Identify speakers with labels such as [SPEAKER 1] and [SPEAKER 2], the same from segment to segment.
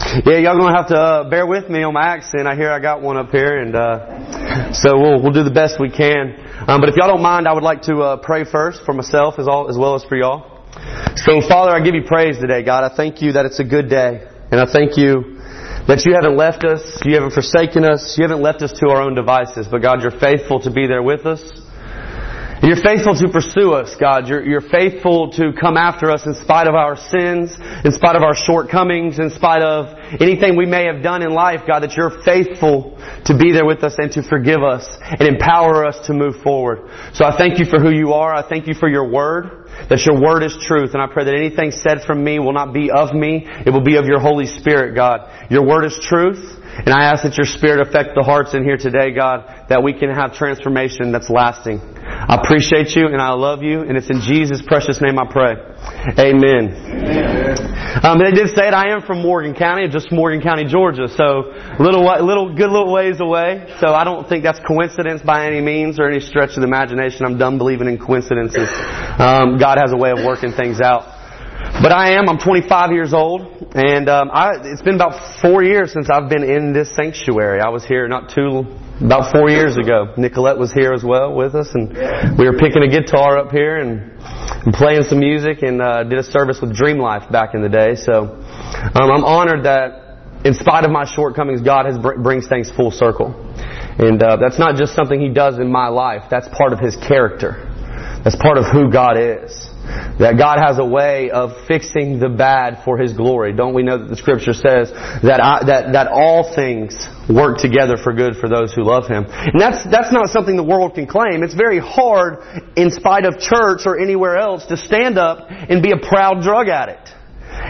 [SPEAKER 1] Yeah, y'all gonna have to uh, bear with me on my accent. I hear I got one up here, and uh, so we'll we'll do the best we can. Um, but if y'all don't mind, I would like to uh, pray first for myself as all as well as for y'all. So, Father, I give you praise today, God. I thank you that it's a good day, and I thank you that you haven't left us, you haven't forsaken us, you haven't left us to our own devices, but God, you're faithful to be there with us. You're faithful to pursue us, God. You're, you're faithful to come after us in spite of our sins, in spite of our shortcomings, in spite of anything we may have done in life, God, that you're faithful to be there with us and to forgive us and empower us to move forward. So I thank you for who you are. I thank you for your word, that your word is truth. And I pray that anything said from me will not be of me. It will be of your Holy Spirit, God. Your word is truth. And I ask that your Spirit affect the hearts in here today, God, that we can have transformation that's lasting. I appreciate you and I love you, and it's in Jesus' precious name I pray. Amen. Amen. Um, they did say it. I am from Morgan County, just Morgan County, Georgia, so little, little, good little ways away. So I don't think that's coincidence by any means or any stretch of the imagination. I'm done believing in coincidences. Um, God has a way of working things out. But I am. I'm 25 years old, and um, I, it's been about four years since I've been in this sanctuary. I was here not too about four years ago. Nicolette was here as well with us, and we were picking a guitar up here and, and playing some music, and uh, did a service with Dream Life back in the day. So um, I'm honored that, in spite of my shortcomings, God has br- brings things full circle, and uh, that's not just something He does in my life. That's part of His character. That's part of who God is. That God has a way of fixing the bad for His glory. Don't we know that the Scripture says that I, that that all things work together for good for those who love Him? And that's that's not something the world can claim. It's very hard, in spite of church or anywhere else, to stand up and be a proud drug addict.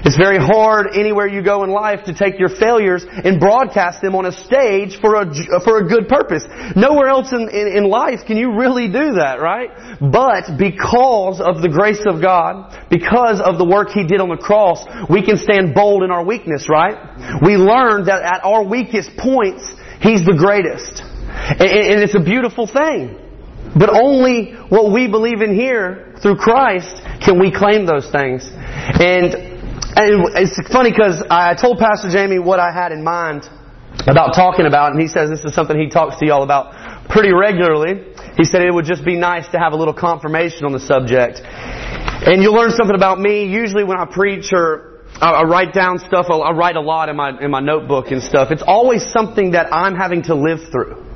[SPEAKER 1] It's very hard anywhere you go in life to take your failures and broadcast them on a stage for a, for a good purpose. Nowhere else in, in, in life can you really do that, right? But because of the grace of God, because of the work He did on the cross, we can stand bold in our weakness, right? We learn that at our weakest points, He's the greatest. And, and it's a beautiful thing. But only what we believe in here through Christ can we claim those things. And and it's funny because I told Pastor Jamie what I had in mind about talking about, and he says this is something he talks to y'all about pretty regularly. He said it would just be nice to have a little confirmation on the subject. And you'll learn something about me. Usually when I preach or I write down stuff, I write a lot in my, in my notebook and stuff. It's always something that I'm having to live through.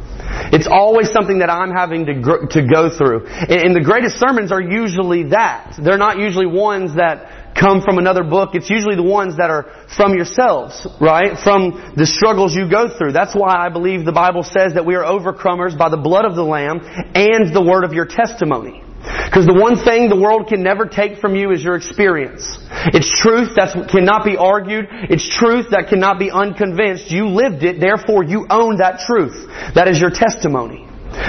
[SPEAKER 1] It's always something that I'm having to, gr- to go through. And, and the greatest sermons are usually that. They're not usually ones that come from another book. It's usually the ones that are from yourselves, right? From the struggles you go through. That's why I believe the Bible says that we are overcomers by the blood of the Lamb and the word of your testimony. Because the one thing the world can never take from you is your experience. It's truth that cannot be argued. It's truth that cannot be unconvinced. You lived it, therefore you own that truth. That is your testimony.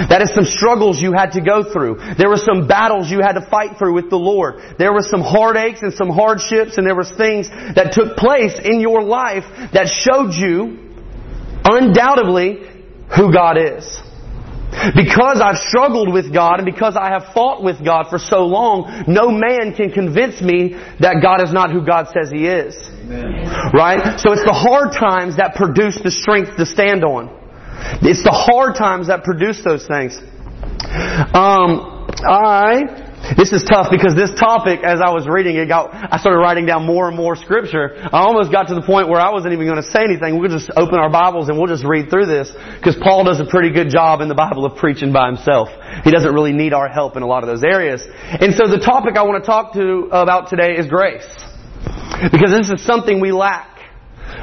[SPEAKER 1] That is some struggles you had to go through. There were some battles you had to fight through with the Lord. There were some heartaches and some hardships and there was things that took place in your life that showed you undoubtedly who God is. Because I've struggled with God and because I have fought with God for so long, no man can convince me that God is not who God says He is. Amen. Right? So it's the hard times that produce the strength to stand on. It's the hard times that produce those things. Um, I this is tough because this topic, as I was reading it, got, I started writing down more and more scripture. I almost got to the point where I wasn't even going to say anything. We'll just open our Bibles and we'll just read through this because Paul does a pretty good job in the Bible of preaching by himself. He doesn't really need our help in a lot of those areas. And so the topic I want to talk to about today is grace. Because this is something we lack.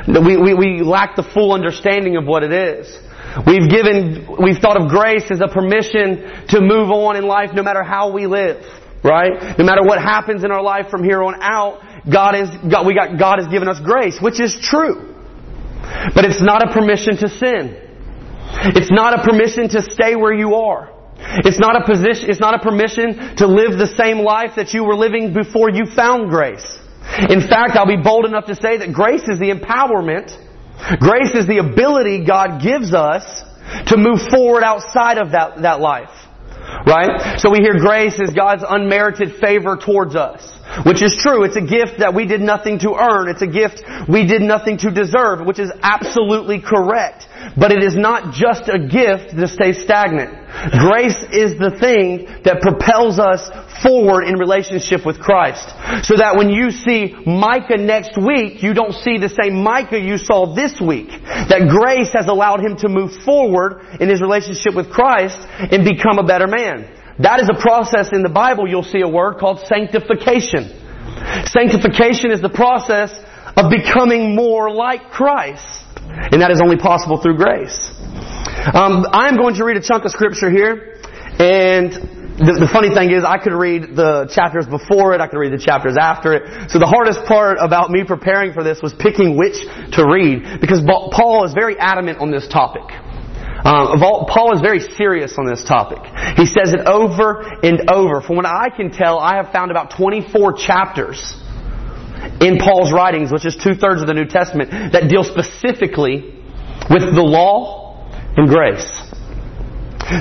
[SPEAKER 1] We, we, we lack the full understanding of what it is. We've given, we've thought of grace as a permission to move on in life no matter how we live. Right? No matter what happens in our life from here on out, God is, God, we got, God has given us grace, which is true. But it's not a permission to sin. It's not a permission to stay where you are. It's not a position, it's not a permission to live the same life that you were living before you found grace. In fact, I'll be bold enough to say that grace is the empowerment Grace is the ability God gives us to move forward outside of that, that life. Right? So we hear grace is God's unmerited favor towards us. Which is true. It's a gift that we did nothing to earn. It's a gift we did nothing to deserve, which is absolutely correct. But it is not just a gift to stay stagnant. Grace is the thing that propels us forward in relationship with Christ. So that when you see Micah next week, you don't see the same Micah you saw this week. That grace has allowed him to move forward in his relationship with Christ and become a better man. That is a process in the Bible you'll see a word called sanctification. Sanctification is the process of becoming more like Christ. And that is only possible through grace. Um, I'm going to read a chunk of scripture here, and the, the, funny thing is, I could read the chapters before it, I could read the chapters after it. So the hardest part about me preparing for this was picking which to read, because Paul is very adamant on this topic. Um, Paul is very serious on this topic. He says it over and over. From what I can tell, I have found about 24 chapters in Paul's writings, which is two thirds of the New Testament, that deal specifically with the law and grace.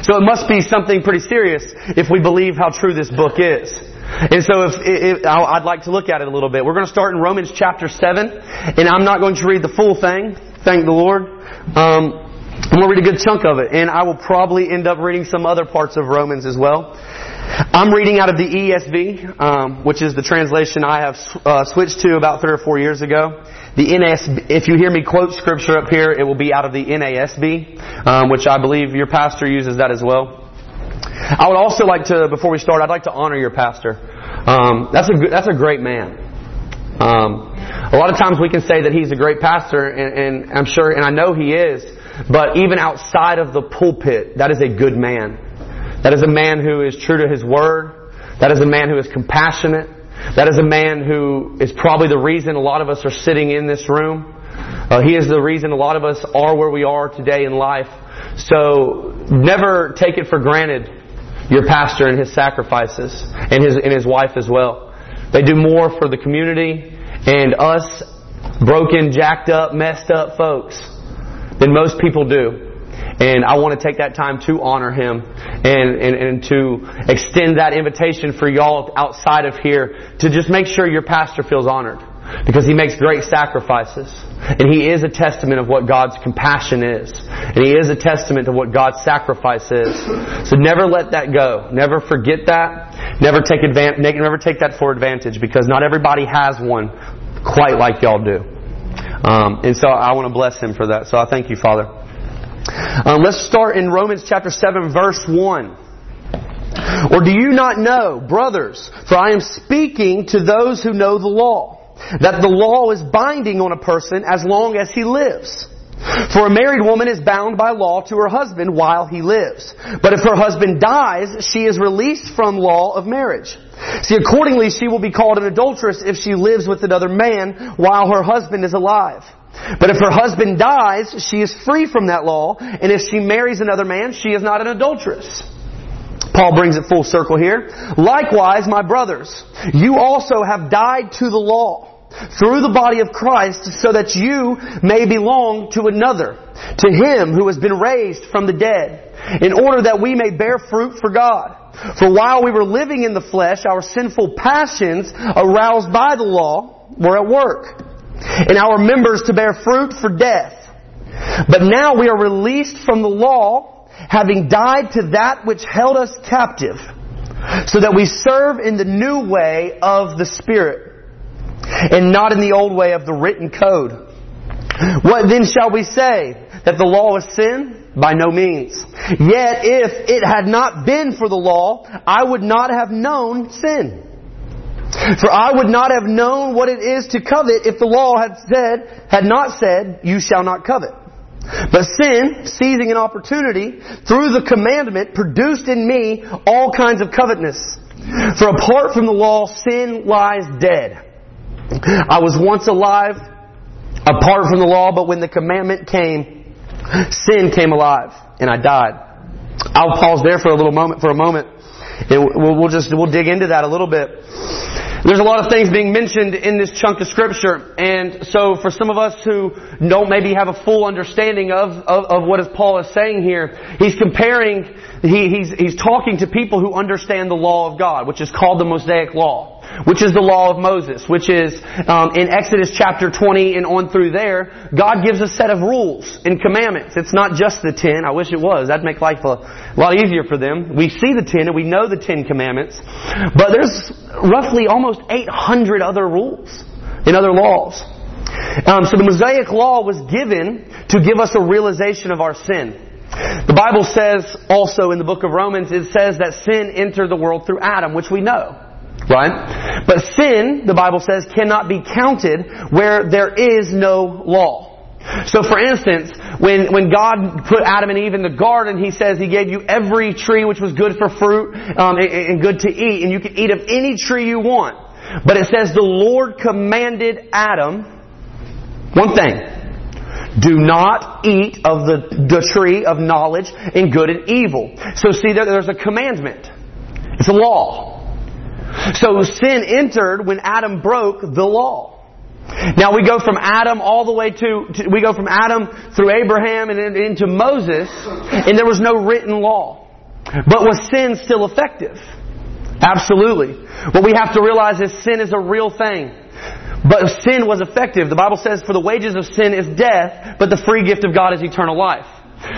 [SPEAKER 1] So it must be something pretty serious if we believe how true this book is. And so if, if, I'd like to look at it a little bit. We're going to start in Romans chapter 7, and I'm not going to read the full thing, thank the Lord. Um, I'm going to read a good chunk of it, and I will probably end up reading some other parts of Romans as well. I'm reading out of the ESV, um, which is the translation I have uh, switched to about three or four years ago. The NS, if you hear me quote scripture up here, it will be out of the NASB, um, which I believe your pastor uses that as well. I would also like to, before we start, I'd like to honor your pastor. Um, that's a that's a great man. Um, a lot of times we can say that he's a great pastor, and, and I'm sure, and I know he is. But even outside of the pulpit, that is a good man. That is a man who is true to his word. That is a man who is compassionate. That is a man who is probably the reason a lot of us are sitting in this room. Uh, he is the reason a lot of us are where we are today in life. So never take it for granted your pastor and his sacrifices and his and his wife as well. They do more for the community and us broken, jacked up, messed up folks than most people do. And I want to take that time to honor him and, and, and to extend that invitation for y'all outside of here to just make sure your pastor feels honored. Because he makes great sacrifices. And he is a testament of what God's compassion is. And he is a testament to what God's sacrifice is. So never let that go. Never forget that. Never take advantage, never take that for advantage because not everybody has one quite like y'all do. Um, and so I want to bless him for that. So I thank you, Father. Um, let's start in Romans chapter 7, verse 1. Or do you not know, brothers, for I am speaking to those who know the law, that the law is binding on a person as long as he lives. For a married woman is bound by law to her husband while he lives. But if her husband dies, she is released from law of marriage. See, accordingly, she will be called an adulteress if she lives with another man while her husband is alive. But if her husband dies, she is free from that law, and if she marries another man, she is not an adulteress. Paul brings it full circle here. Likewise, my brothers, you also have died to the law through the body of Christ so that you may belong to another, to Him who has been raised from the dead, in order that we may bear fruit for God. For while we were living in the flesh, our sinful passions, aroused by the law, were at work, and our members to bear fruit for death. But now we are released from the law, having died to that which held us captive, so that we serve in the new way of the Spirit and not in the old way of the written code. What then shall we say? That the law is sin? By no means. Yet if it had not been for the law, I would not have known sin. For I would not have known what it is to covet if the law had said, had not said, you shall not covet. But sin, seizing an opportunity, through the commandment, produced in me all kinds of covetousness. For apart from the law, sin lies dead. I was once alive apart from the law, but when the commandment came, sin came alive and I died. I'll pause there for a little moment, for a moment. And we'll, just, we'll dig into that a little bit. There's a lot of things being mentioned in this chunk of scripture, and so for some of us who don't maybe have a full understanding of, of, of what Paul is saying here, he's comparing, he, he's, he's talking to people who understand the law of God, which is called the Mosaic Law which is the law of Moses, which is um, in Exodus chapter 20 and on through there, God gives a set of rules and commandments. It's not just the ten. I wish it was. That'd make life a lot easier for them. We see the ten and we know the ten commandments, but there's roughly almost 800 other rules and other laws. Um, so the Mosaic law was given to give us a realization of our sin. The Bible says also in the book of Romans, it says that sin entered the world through Adam, which we know. Right? But sin, the Bible says, cannot be counted where there is no law. So for instance, when, when God put Adam and Eve in the garden, He says He gave you every tree which was good for fruit um, and, and good to eat, and you can eat of any tree you want. But it says the Lord commanded Adam one thing. Do not eat of the, the tree of knowledge in good and evil. So see, there's a commandment. It's a law. So sin entered when Adam broke the law. Now we go from Adam all the way to, to, we go from Adam through Abraham and into Moses, and there was no written law. But was sin still effective? Absolutely. What we have to realize is sin is a real thing. But sin was effective. The Bible says, for the wages of sin is death, but the free gift of God is eternal life.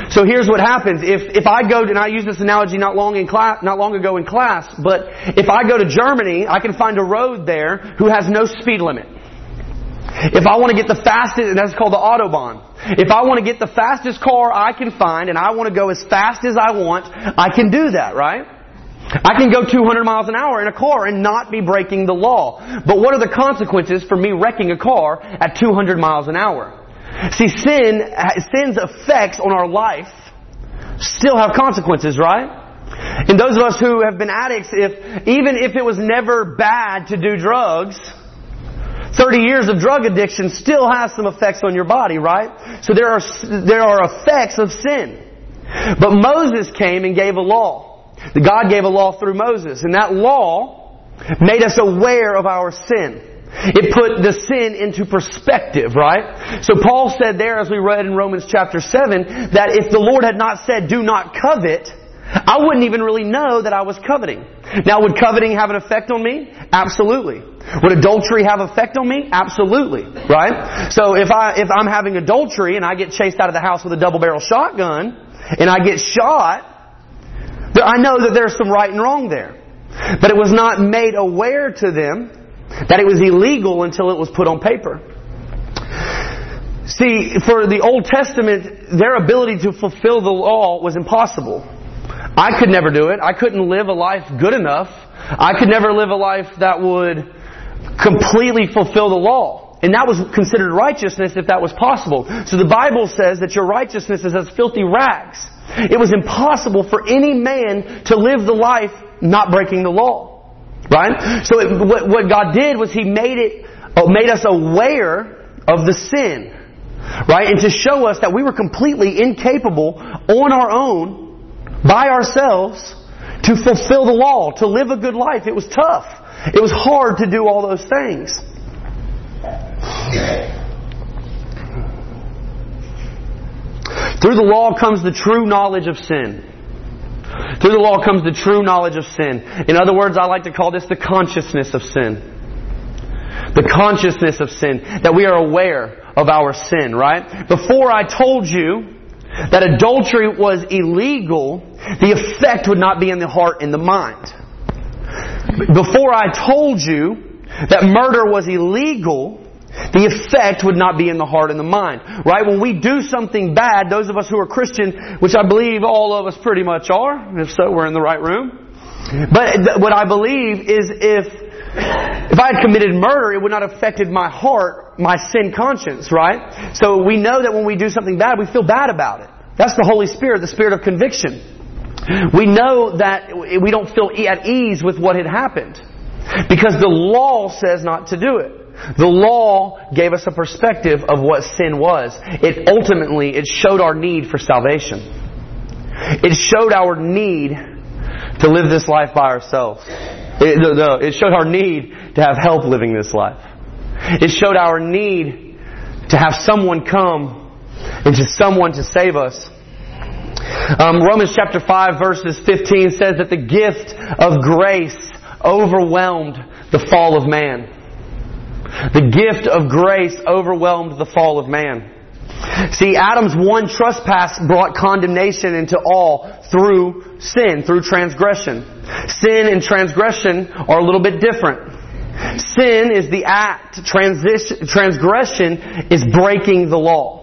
[SPEAKER 1] So here's what happens. If, if I go, and I used this analogy not long in class, not long ago in class, but if I go to Germany, I can find a road there who has no speed limit. If I want to get the fastest, that's called the Autobahn. If I want to get the fastest car I can find and I want to go as fast as I want, I can do that, right? I can go 200 miles an hour in a car and not be breaking the law. But what are the consequences for me wrecking a car at 200 miles an hour? See, sin, sin's effects on our life still have consequences, right? And those of us who have been addicts, if, even if it was never bad to do drugs, 30 years of drug addiction still has some effects on your body, right? So there are, there are effects of sin. But Moses came and gave a law. God gave a law through Moses, and that law made us aware of our sin. It put the sin into perspective, right? So Paul said there, as we read in Romans chapter 7, that if the Lord had not said, do not covet, I wouldn't even really know that I was coveting. Now, would coveting have an effect on me? Absolutely. Would adultery have effect on me? Absolutely. Right? So if I, if I'm having adultery and I get chased out of the house with a double barrel shotgun, and I get shot, I know that there's some right and wrong there. But it was not made aware to them that it was illegal until it was put on paper. See, for the Old Testament, their ability to fulfill the law was impossible. I could never do it. I couldn't live a life good enough. I could never live a life that would completely fulfill the law. And that was considered righteousness if that was possible. So the Bible says that your righteousness is as filthy rags. It was impossible for any man to live the life not breaking the law. Right? So it, what, what God did was He made it, uh, made us aware of the sin. Right? And to show us that we were completely incapable on our own, by ourselves, to fulfill the law, to live a good life. It was tough. It was hard to do all those things. Through the law comes the true knowledge of sin. Through the law comes the true knowledge of sin. In other words, I like to call this the consciousness of sin. The consciousness of sin. That we are aware of our sin, right? Before I told you that adultery was illegal, the effect would not be in the heart and the mind. Before I told you that murder was illegal, the effect would not be in the heart and the mind. Right? When we do something bad, those of us who are Christian, which I believe all of us pretty much are, if so, we're in the right room. But what I believe is if, if I had committed murder, it would not have affected my heart, my sin conscience, right? So we know that when we do something bad, we feel bad about it. That's the Holy Spirit, the Spirit of conviction. We know that we don't feel at ease with what had happened. Because the law says not to do it. The law gave us a perspective of what sin was. It ultimately, it showed our need for salvation. It showed our need to live this life by ourselves. It, it showed our need to have help living this life. It showed our need to have someone come and to someone to save us. Um, Romans chapter 5 verses 15 says that the gift of grace overwhelmed the fall of man. The gift of grace overwhelmed the fall of man. See, Adam's one trespass brought condemnation into all through sin, through transgression. Sin and transgression are a little bit different. Sin is the act, transgression is breaking the law.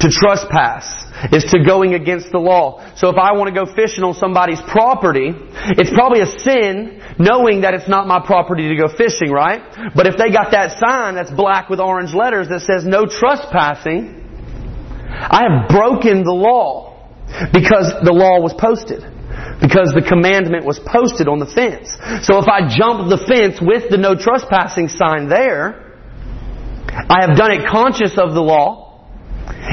[SPEAKER 1] To trespass is to going against the law. So if I want to go fishing on somebody's property, it's probably a sin knowing that it's not my property to go fishing, right? But if they got that sign that's black with orange letters that says no trespassing, I have broken the law because the law was posted. Because the commandment was posted on the fence. So if I jump the fence with the no trespassing sign there, I have done it conscious of the law,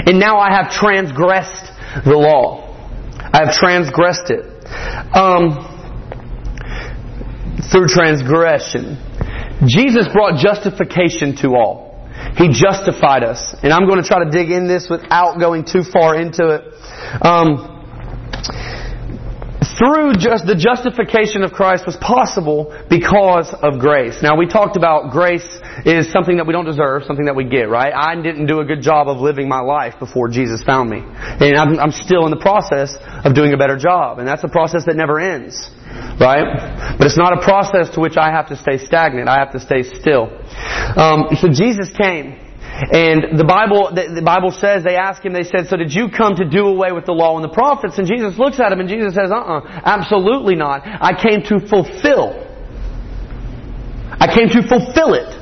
[SPEAKER 1] and now I have transgressed the law. I have transgressed it. Um, through transgression. Jesus brought justification to all. He justified us. And I'm going to try to dig in this without going too far into it. Um, through just the justification of Christ was possible because of grace. Now we talked about grace is something that we don't deserve, something that we get, right? I didn't do a good job of living my life before Jesus found me. And I'm, I'm still in the process of doing a better job. And that's a process that never ends. Right? But it's not a process to which I have to stay stagnant. I have to stay still. Um, so Jesus came. And the Bible, the, Bible says, they asked him, they said, so did you come to do away with the law and the prophets? And Jesus looks at him and Jesus says, uh-uh, absolutely not. I came to fulfill. I came to fulfill it.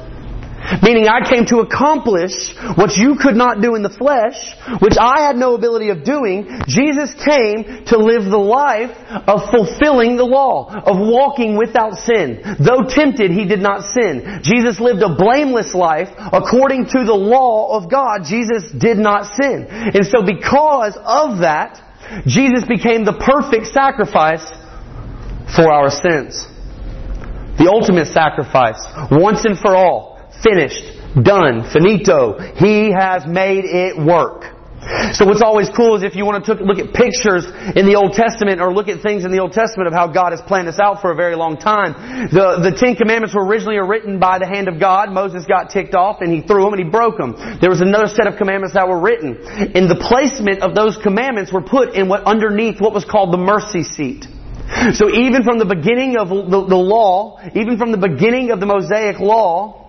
[SPEAKER 1] Meaning I came to accomplish what you could not do in the flesh, which I had no ability of doing. Jesus came to live the life of fulfilling the law, of walking without sin. Though tempted, he did not sin. Jesus lived a blameless life according to the law of God. Jesus did not sin. And so because of that, Jesus became the perfect sacrifice for our sins. The ultimate sacrifice, once and for all. Finished. Done. Finito. He has made it work. So what's always cool is if you want to look at pictures in the Old Testament or look at things in the Old Testament of how God has planned this out for a very long time. The, the Ten Commandments were originally written by the hand of God. Moses got ticked off and he threw them and he broke them. There was another set of commandments that were written. And the placement of those commandments were put in what underneath what was called the mercy seat. So even from the beginning of the, the law, even from the beginning of the Mosaic law,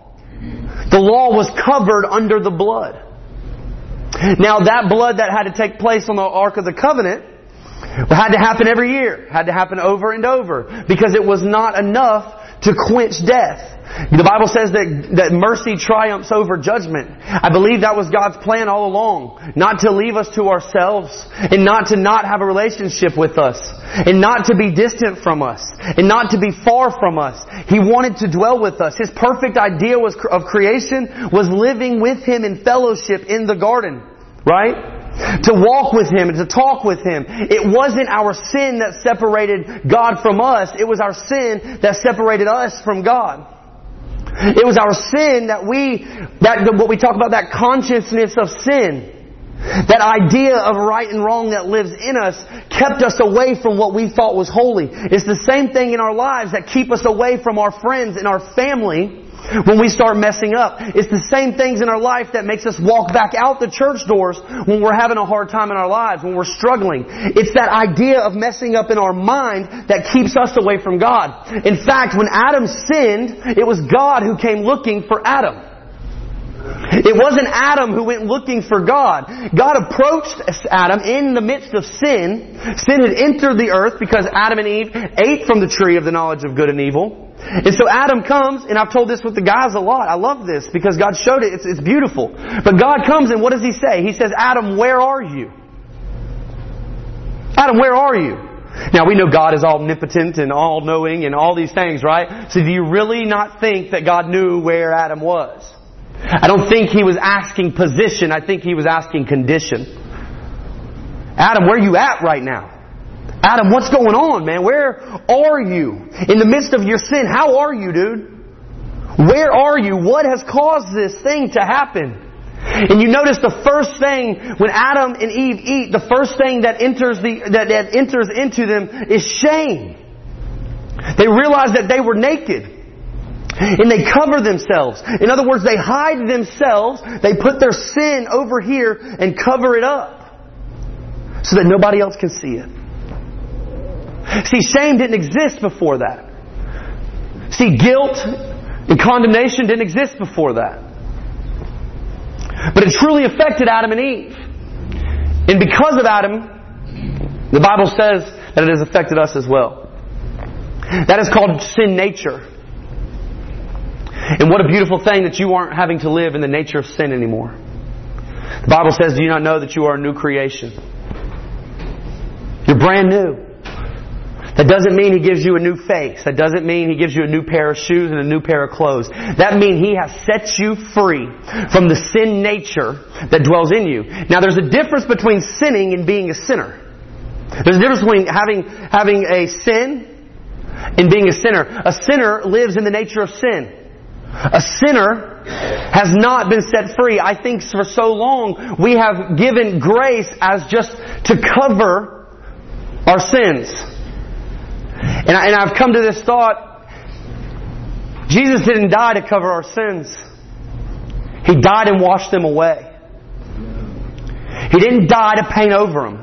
[SPEAKER 1] the law was covered under the blood. Now that blood that had to take place on the Ark of the Covenant had to happen every year. Had to happen over and over. Because it was not enough to quench death. The Bible says that, that mercy triumphs over judgment. I believe that was God's plan all along. Not to leave us to ourselves, and not to not have a relationship with us, and not to be distant from us, and not to be far from us. He wanted to dwell with us. His perfect idea was, of creation was living with Him in fellowship in the garden. Right? To walk with Him and to talk with Him. It wasn't our sin that separated God from us. It was our sin that separated us from God. It was our sin that we, that, what we talk about, that consciousness of sin. That idea of right and wrong that lives in us kept us away from what we thought was holy. It's the same thing in our lives that keep us away from our friends and our family when we start messing up. It's the same things in our life that makes us walk back out the church doors when we're having a hard time in our lives, when we're struggling. It's that idea of messing up in our mind that keeps us away from God. In fact, when Adam sinned, it was God who came looking for Adam. It wasn't Adam who went looking for God. God approached Adam in the midst of sin. Sin had entered the earth because Adam and Eve ate from the tree of the knowledge of good and evil. And so Adam comes, and I've told this with the guys a lot. I love this because God showed it. It's, it's beautiful. But God comes, and what does He say? He says, Adam, where are you? Adam, where are you? Now we know God is omnipotent and all-knowing and all these things, right? So do you really not think that God knew where Adam was? I don't think He was asking position. I think He was asking condition. Adam, where are you at right now? Adam, what's going on, man? Where are you? In the midst of your sin, how are you, dude? Where are you? What has caused this thing to happen? And you notice the first thing when Adam and Eve eat, the first thing that enters the that, that enters into them is shame. They realize that they were naked. And they cover themselves. In other words, they hide themselves. They put their sin over here and cover it up. So that nobody else can see it. See, shame didn't exist before that. See, guilt and condemnation didn't exist before that. But it truly affected Adam and Eve. And because of Adam, the Bible says that it has affected us as well. That is called sin nature. And what a beautiful thing that you aren't having to live in the nature of sin anymore. The Bible says, Do you not know that you are a new creation? You're brand new. That doesn't mean He gives you a new face. That doesn't mean He gives you a new pair of shoes and a new pair of clothes. That means He has set you free from the sin nature that dwells in you. Now there's a difference between sinning and being a sinner. There's a difference between having, having a sin and being a sinner. A sinner lives in the nature of sin. A sinner has not been set free. I think for so long we have given grace as just to cover our sins. And, I, and I've come to this thought Jesus didn't die to cover our sins, He died and washed them away. He didn't die to paint over them.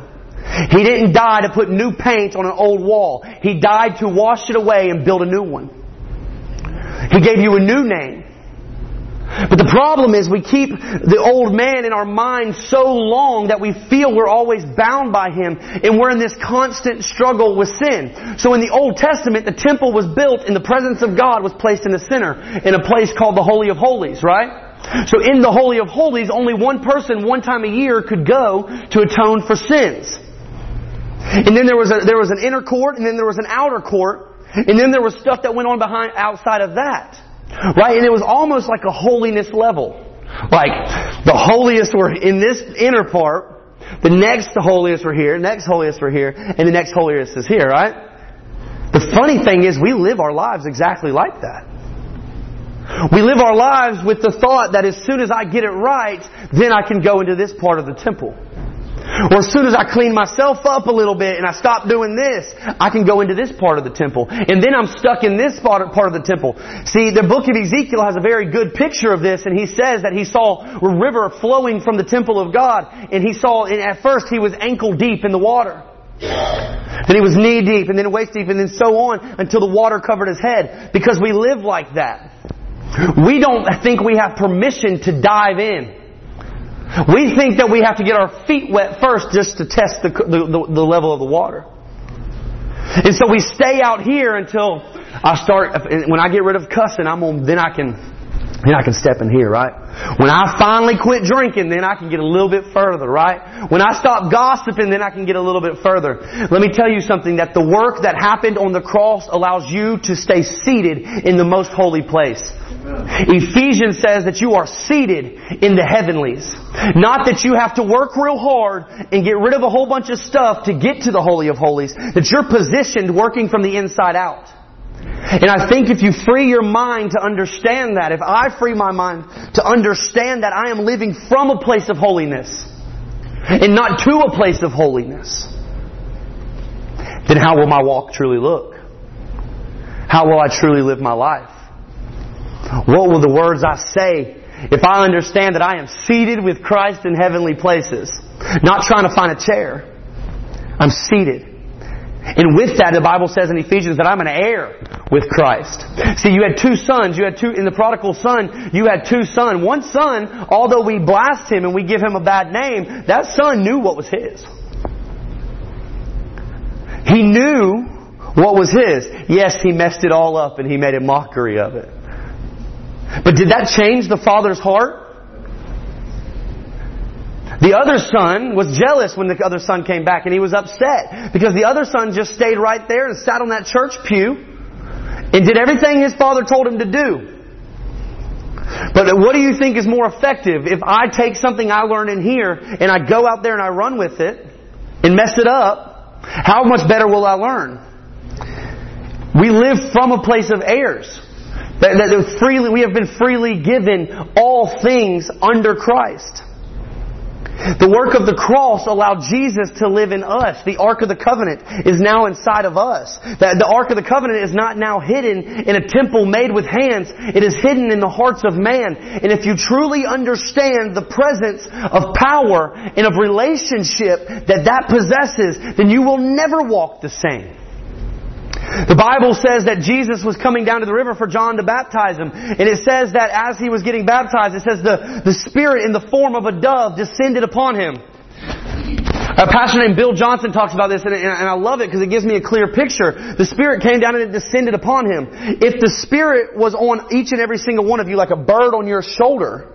[SPEAKER 1] He didn't die to put new paint on an old wall. He died to wash it away and build a new one. He gave you a new name. But the problem is we keep the old man in our mind so long that we feel we're always bound by him and we're in this constant struggle with sin. So in the Old Testament, the temple was built and the presence of God was placed in the center in a place called the Holy of Holies, right? So in the Holy of Holies, only one person one time a year could go to atone for sins. And then there was a, there was an inner court and then there was an outer court and then there was stuff that went on behind, outside of that. Right? And it was almost like a holiness level. Like, the holiest were in this inner part, the next the holiest were here, next holiest were here, and the next holiest is here, right? The funny thing is we live our lives exactly like that. We live our lives with the thought that as soon as I get it right, then I can go into this part of the temple. Or as soon as I clean myself up a little bit and I stop doing this, I can go into this part of the temple. And then I'm stuck in this part of the temple. See, the book of Ezekiel has a very good picture of this and he says that he saw a river flowing from the temple of God and he saw, and at first he was ankle deep in the water. Then he was knee deep and then waist deep and then so on until the water covered his head because we live like that. We don't think we have permission to dive in. We think that we have to get our feet wet first just to test the, the, the, level of the water. And so we stay out here until I start, when I get rid of cussing, I'm on, then I can, then I can step in here, right? When I finally quit drinking, then I can get a little bit further, right? When I stop gossiping, then I can get a little bit further. Let me tell you something, that the work that happened on the cross allows you to stay seated in the most holy place. Ephesians says that you are seated in the heavenlies. Not that you have to work real hard and get rid of a whole bunch of stuff to get to the Holy of Holies. That you're positioned working from the inside out. And I think if you free your mind to understand that, if I free my mind to understand that I am living from a place of holiness and not to a place of holiness, then how will my walk truly look? How will I truly live my life? What will the words I say if I understand that I am seated with Christ in heavenly places? Not trying to find a chair. I'm seated. And with that, the Bible says in Ephesians that I'm an heir with Christ. See, you had two sons. You had two, in the prodigal son, you had two sons. One son, although we blast him and we give him a bad name, that son knew what was his. He knew what was his. Yes, he messed it all up and he made a mockery of it. But did that change the father's heart? The other son was jealous when the other son came back and he was upset because the other son just stayed right there and sat on that church pew and did everything his father told him to do. But what do you think is more effective? If I take something I learned in here and I go out there and I run with it and mess it up, How much better will I learn? We live from a place of heirs. That, that freely, we have been freely given all things under Christ. The work of the cross allowed Jesus to live in us. The Ark of the Covenant is now inside of us. The, the Ark of the Covenant is not now hidden in a temple made with hands. It is hidden in the hearts of man. And if you truly understand the presence of power and of relationship that that possesses, then you will never walk the same. The Bible says that Jesus was coming down to the river for John to baptize him. And it says that as he was getting baptized, it says the, the Spirit in the form of a dove descended upon him. A pastor named Bill Johnson talks about this, and, and I love it because it gives me a clear picture. The Spirit came down and it descended upon him. If the Spirit was on each and every single one of you like a bird on your shoulder,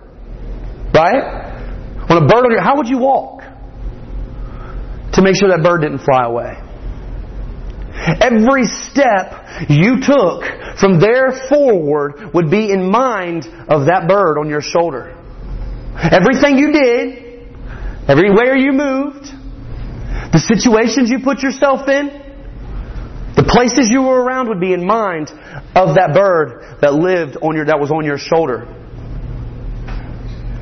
[SPEAKER 1] right? On a bird on your, how would you walk? To make sure that bird didn't fly away. Every step you took from there forward would be in mind of that bird on your shoulder. Everything you did, everywhere you moved, the situations you put yourself in, the places you were around would be in mind of that bird that lived on your, that was on your shoulder.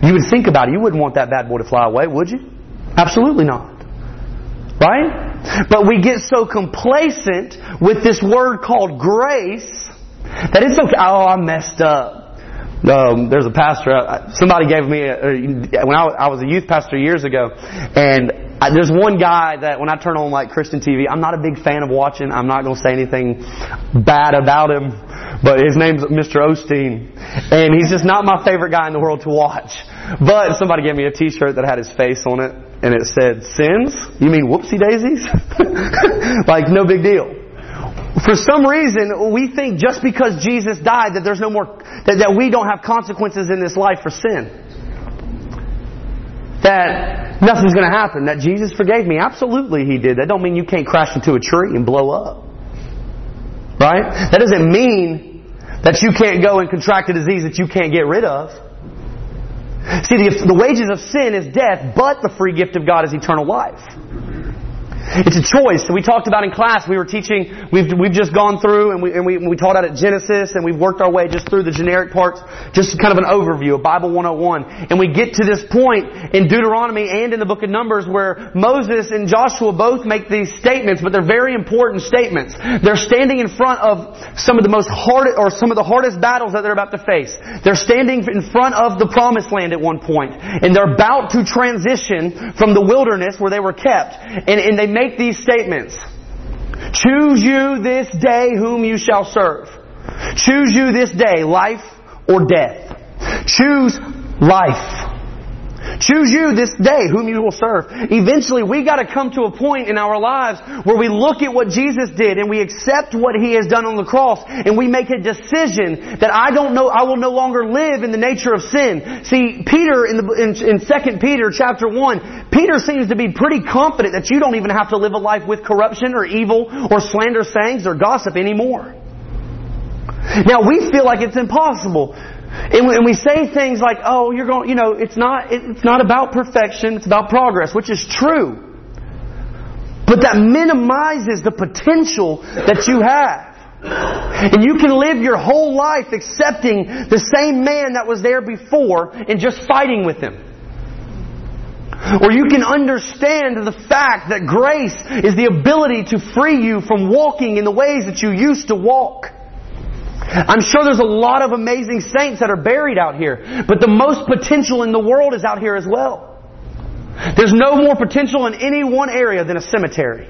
[SPEAKER 1] You would think about it. You wouldn't want that bad boy to fly away, would you? Absolutely not. Right? But we get so complacent with this word called grace that it's okay. Oh, I messed up. Um, there's a pastor. Uh, somebody gave me a, when I was, I was a youth pastor years ago, and I, there's one guy that when I turn on like Christian TV, I'm not a big fan of watching. I'm not going to say anything bad about him, but his name's Mr. Osteen, and he's just not my favorite guy in the world to watch. But somebody gave me a T-shirt that had his face on it, and it said, "Sins? You mean whoopsie daisies? like no big deal." For some reason, we think just because Jesus died that there's no more that, that we don't have consequences in this life for sin. That nothing's going to happen. That Jesus forgave me. Absolutely, He did. That don't mean you can't crash into a tree and blow up. Right? That doesn't mean that you can't go and contract a disease that you can't get rid of. See, the, the wages of sin is death, but the free gift of God is eternal life. It's a choice. So we talked about in class. We were teaching. We've we've just gone through and we and we, we taught out at Genesis and we've worked our way just through the generic parts, just kind of an overview of Bible 101. And we get to this point in Deuteronomy and in the book of Numbers where Moses and Joshua both make these statements, but they're very important statements. They're standing in front of some of the most hard or some of the hardest battles that they're about to face. They're standing in front of the promised land at one point, and they're about to transition from the wilderness where they were kept, and, and they make these statements. Choose you this day whom you shall serve. Choose you this day life or death. Choose life. Choose you this day whom you will serve. Eventually, we got to come to a point in our lives where we look at what Jesus did and we accept what He has done on the cross and we make a decision that I don't know, I will no longer live in the nature of sin. See, Peter in the, in, in 2 Peter chapter 1, Peter seems to be pretty confident that you don't even have to live a life with corruption or evil or slander sayings or gossip anymore. Now we feel like it's impossible. And we say things like, oh, you're going, you know, it's not, it's not about perfection, it's about progress, which is true. But that minimizes the potential that you have. And you can live your whole life accepting the same man that was there before and just fighting with him. Or you can understand the fact that grace is the ability to free you from walking in the ways that you used to walk. I'm sure there's a lot of amazing saints that are buried out here, but the most potential in the world is out here as well. There's no more potential in any one area than a cemetery.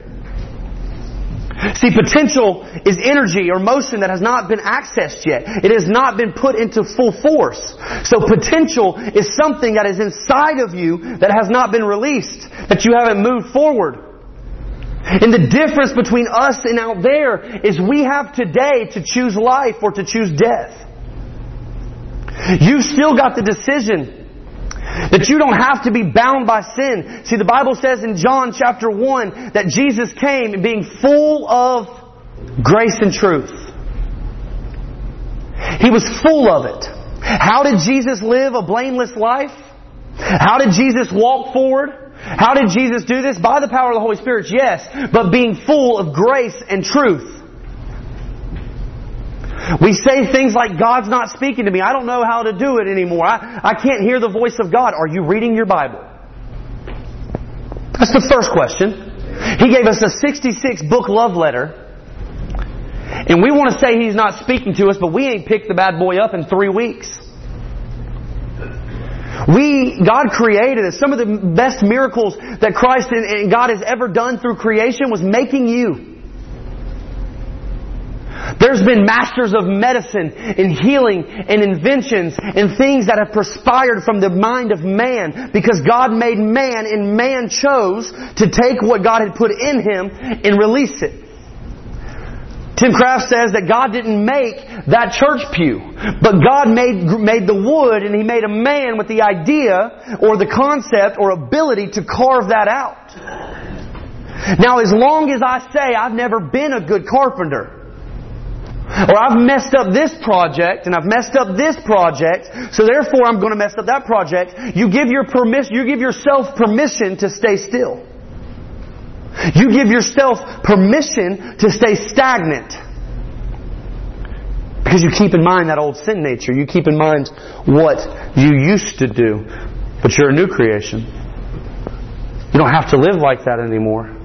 [SPEAKER 1] See, potential is energy or motion that has not been accessed yet. It has not been put into full force. So potential is something that is inside of you that has not been released, that you haven't moved forward. And the difference between us and out there is we have today to choose life or to choose death. You've still got the decision that you don't have to be bound by sin. See, the Bible says in John chapter 1 that Jesus came being full of grace and truth. He was full of it. How did Jesus live a blameless life? How did Jesus walk forward? How did Jesus do this? By the power of the Holy Spirit, yes, but being full of grace and truth. We say things like, God's not speaking to me. I don't know how to do it anymore. I, I can't hear the voice of God. Are you reading your Bible? That's the first question. He gave us a 66 book love letter. And we want to say He's not speaking to us, but we ain't picked the bad boy up in three weeks. We, God created us. Some of the best miracles that Christ and God has ever done through creation was making you. There's been masters of medicine and healing and inventions and things that have perspired from the mind of man because God made man and man chose to take what God had put in him and release it. Tim Kraft says that God didn't make that church pew, but God made, made the wood and He made a man with the idea or the concept or ability to carve that out. Now as long as I say I've never been a good carpenter, or I've messed up this project and I've messed up this project, so therefore I'm going to mess up that project. You give your permission, you give yourself permission to stay still. You give yourself permission to stay stagnant. Because you keep in mind that old sin nature. You keep in mind what you used to do. But you're a new creation. You don't have to live like that anymore.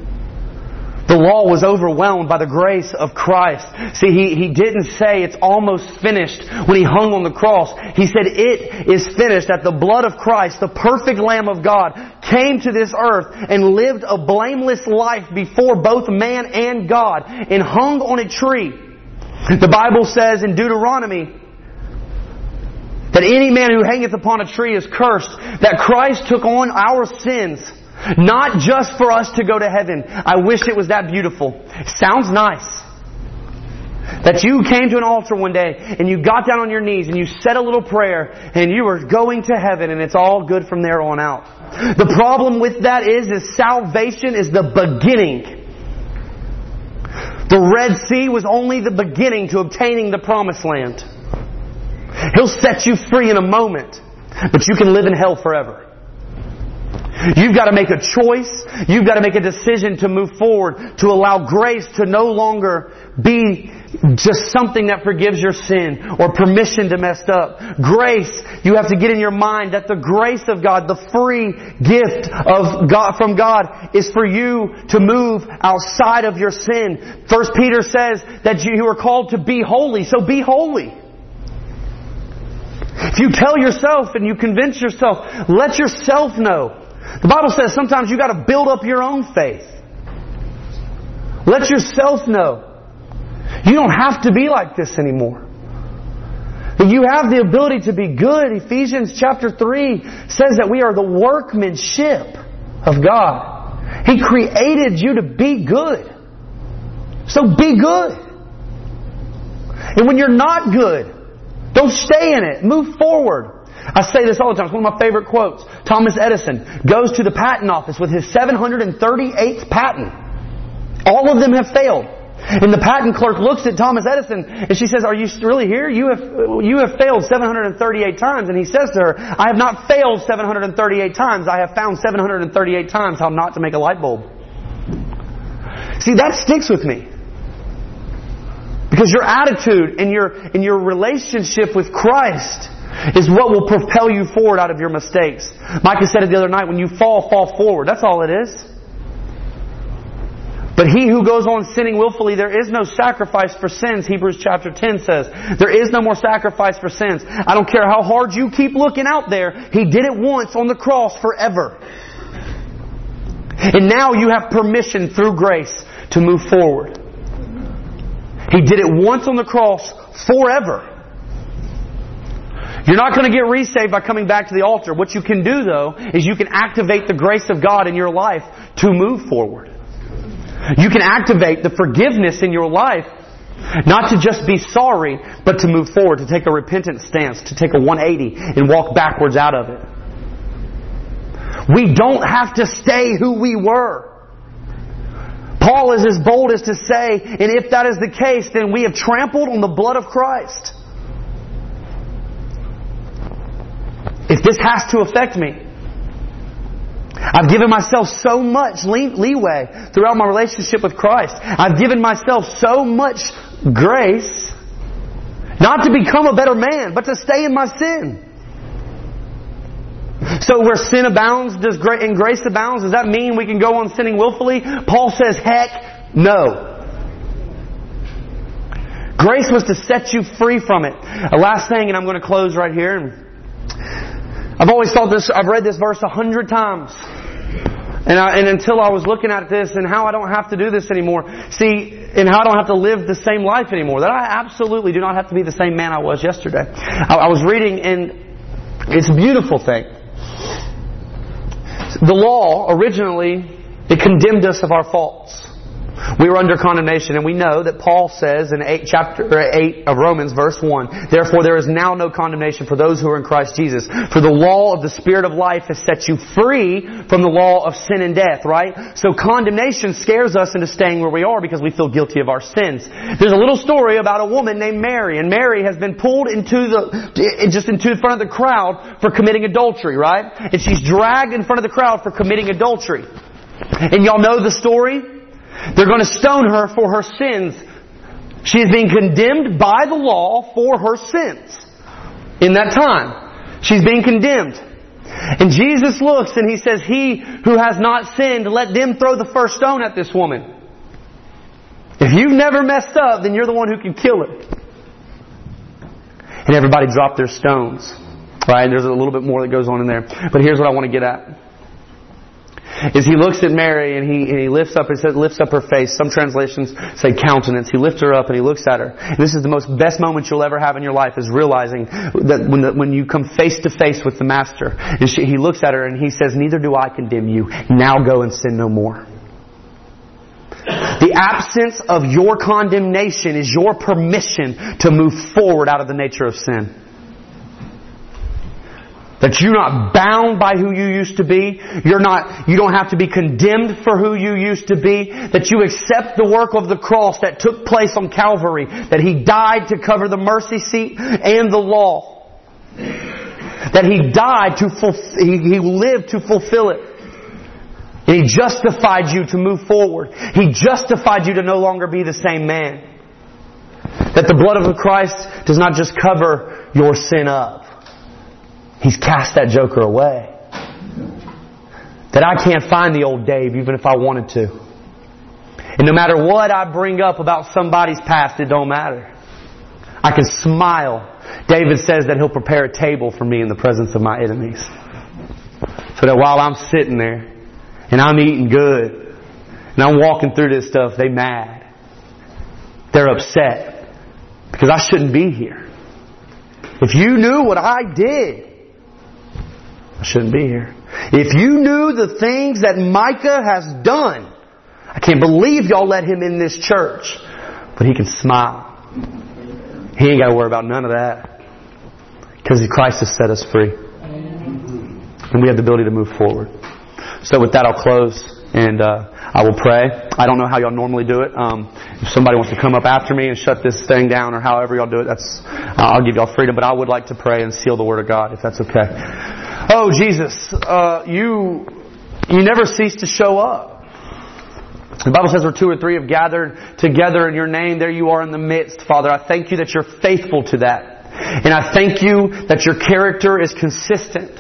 [SPEAKER 1] The law was overwhelmed by the grace of Christ. See, he, he didn't say it's almost finished when he hung on the cross. He said it is finished that the blood of Christ, the perfect Lamb of God, came to this earth and lived a blameless life before both man and God and hung on a tree. The Bible says in Deuteronomy that any man who hangeth upon a tree is cursed, that Christ took on our sins not just for us to go to heaven. I wish it was that beautiful. Sounds nice. That you came to an altar one day and you got down on your knees and you said a little prayer and you were going to heaven and it's all good from there on out. The problem with that is, is salvation is the beginning. The Red Sea was only the beginning to obtaining the promised land. He'll set you free in a moment, but you can live in hell forever. You've got to make a choice. You've got to make a decision to move forward, to allow grace to no longer be just something that forgives your sin or permission to mess up. Grace, you have to get in your mind that the grace of God, the free gift of God, from God is for you to move outside of your sin. First Peter says that you are called to be holy, so be holy. If you tell yourself and you convince yourself, let yourself know the Bible says sometimes you got to build up your own faith. Let yourself know. You don't have to be like this anymore. That you have the ability to be good. Ephesians chapter 3 says that we are the workmanship of God. He created you to be good. So be good. And when you're not good, don't stay in it. Move forward. I say this all the time. It's one of my favorite quotes. Thomas Edison goes to the patent office with his 738th patent. All of them have failed. And the patent clerk looks at Thomas Edison and she says, are you really here? You have, you have failed 738 times. And he says to her, I have not failed 738 times. I have found 738 times how not to make a light bulb. See, that sticks with me. Because your attitude and your, and your relationship with Christ is what will propel you forward out of your mistakes. Micah said it the other night, when you fall, fall forward. That's all it is. But he who goes on sinning willfully, there is no sacrifice for sins, Hebrews chapter 10 says. There is no more sacrifice for sins. I don't care how hard you keep looking out there, he did it once on the cross forever. And now you have permission through grace to move forward. He did it once on the cross forever. You're not going to get resaved by coming back to the altar. What you can do though is you can activate the grace of God in your life to move forward. You can activate the forgiveness in your life not to just be sorry, but to move forward, to take a repentant stance, to take a 180 and walk backwards out of it. We don't have to stay who we were. Paul is as bold as to say, and if that is the case, then we have trampled on the blood of Christ. If this has to affect me, I've given myself so much leeway throughout my relationship with Christ. I've given myself so much grace not to become a better man, but to stay in my sin. So where sin abounds, does and grace abounds, does that mean we can go on sinning willfully? Paul says, heck, no. Grace was to set you free from it. A last thing, and I'm going to close right here. I've always thought this, I've read this verse a hundred times. And, I, and until I was looking at this and how I don't have to do this anymore, see, and how I don't have to live the same life anymore, that I absolutely do not have to be the same man I was yesterday. I, I was reading and it's a beautiful thing. The law originally, it condemned us of our faults. We were under condemnation, and we know that Paul says in eight, chapter 8 of Romans, verse 1, Therefore there is now no condemnation for those who are in Christ Jesus. For the law of the Spirit of life has set you free from the law of sin and death, right? So condemnation scares us into staying where we are because we feel guilty of our sins. There's a little story about a woman named Mary, and Mary has been pulled into the, just into front of the crowd for committing adultery, right? And she's dragged in front of the crowd for committing adultery. And y'all know the story? They're going to stone her for her sins. She is being condemned by the law for her sins. In that time. She's being condemned. And Jesus looks and he says, He who has not sinned, let them throw the first stone at this woman. If you've never messed up, then you're the one who can kill her. And everybody dropped their stones. Right? There's a little bit more that goes on in there. But here's what I want to get at is he looks at Mary and he, and he lifts up, he says, lifts up her face. Some translations say countenance. He lifts her up and he looks at her. And this is the most best moment you'll ever have in your life is realizing that when, the, when you come face to face with the Master. And she, he looks at her and he says, neither do I condemn you. Now go and sin no more. The absence of your condemnation is your permission to move forward out of the nature of sin. That you're not bound by who you used to be. You're not, you don't have to be condemned for who you used to be. That you accept the work of the cross that took place on Calvary. That He died to cover the mercy seat and the law. That He died to fulfill, He, lived to fulfill it. And He justified you to move forward. He justified you to no longer be the same man. That the blood of Christ does not just cover your sin up. He's cast that joker away. That I can't find the old Dave even if I wanted to. And no matter what I bring up about somebody's past, it don't matter. I can smile. David says that he'll prepare a table for me in the presence of my enemies. So that while I'm sitting there and I'm eating good and I'm walking through this stuff, they mad. They're upset because I shouldn't be here. If you knew what I did, I shouldn't be here. If you knew the things that Micah has done, I can't believe y'all let him in this church. But he can smile. He ain't got to worry about none of that. Because Christ has set us free. And we have the ability to move forward. So with that, I'll close and uh, I will pray. I don't know how y'all normally do it. Um, if somebody wants to come up after me and shut this thing down or however y'all do it, that's uh, I'll give y'all freedom. But I would like to pray and seal the Word of God if that's okay. Oh, Jesus, uh, you, you never cease to show up. The Bible says where two or three have gathered together in your name, there you are in the midst, Father. I thank you that you're faithful to that. And I thank you that your character is consistent.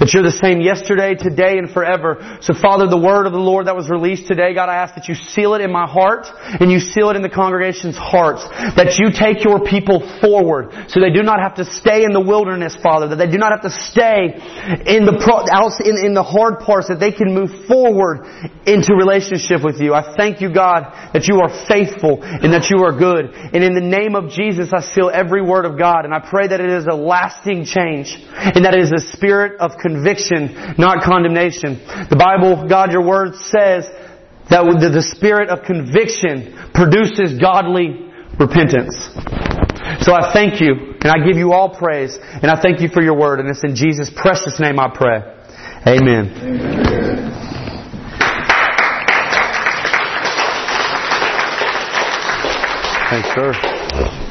[SPEAKER 1] That you're the same yesterday, today, and forever. So Father, the word of the Lord that was released today, God, I ask that you seal it in my heart and you seal it in the congregation's hearts. That you take your people forward so they do not have to stay in the wilderness, Father. That they do not have to stay in the, in, in the hard parts. That they can move forward into relationship with you. I thank you, God, that you are faithful and that you are good. And in the name of Jesus, I seal every word of God and I pray that it is a lasting change and that it is a spirit of conviction, not condemnation. The Bible, God, your word says that the spirit of conviction produces godly repentance. So I thank you, and I give you all praise, and I thank you for your word, and it's in Jesus' precious name I pray. Amen. Amen. Thanks, sir.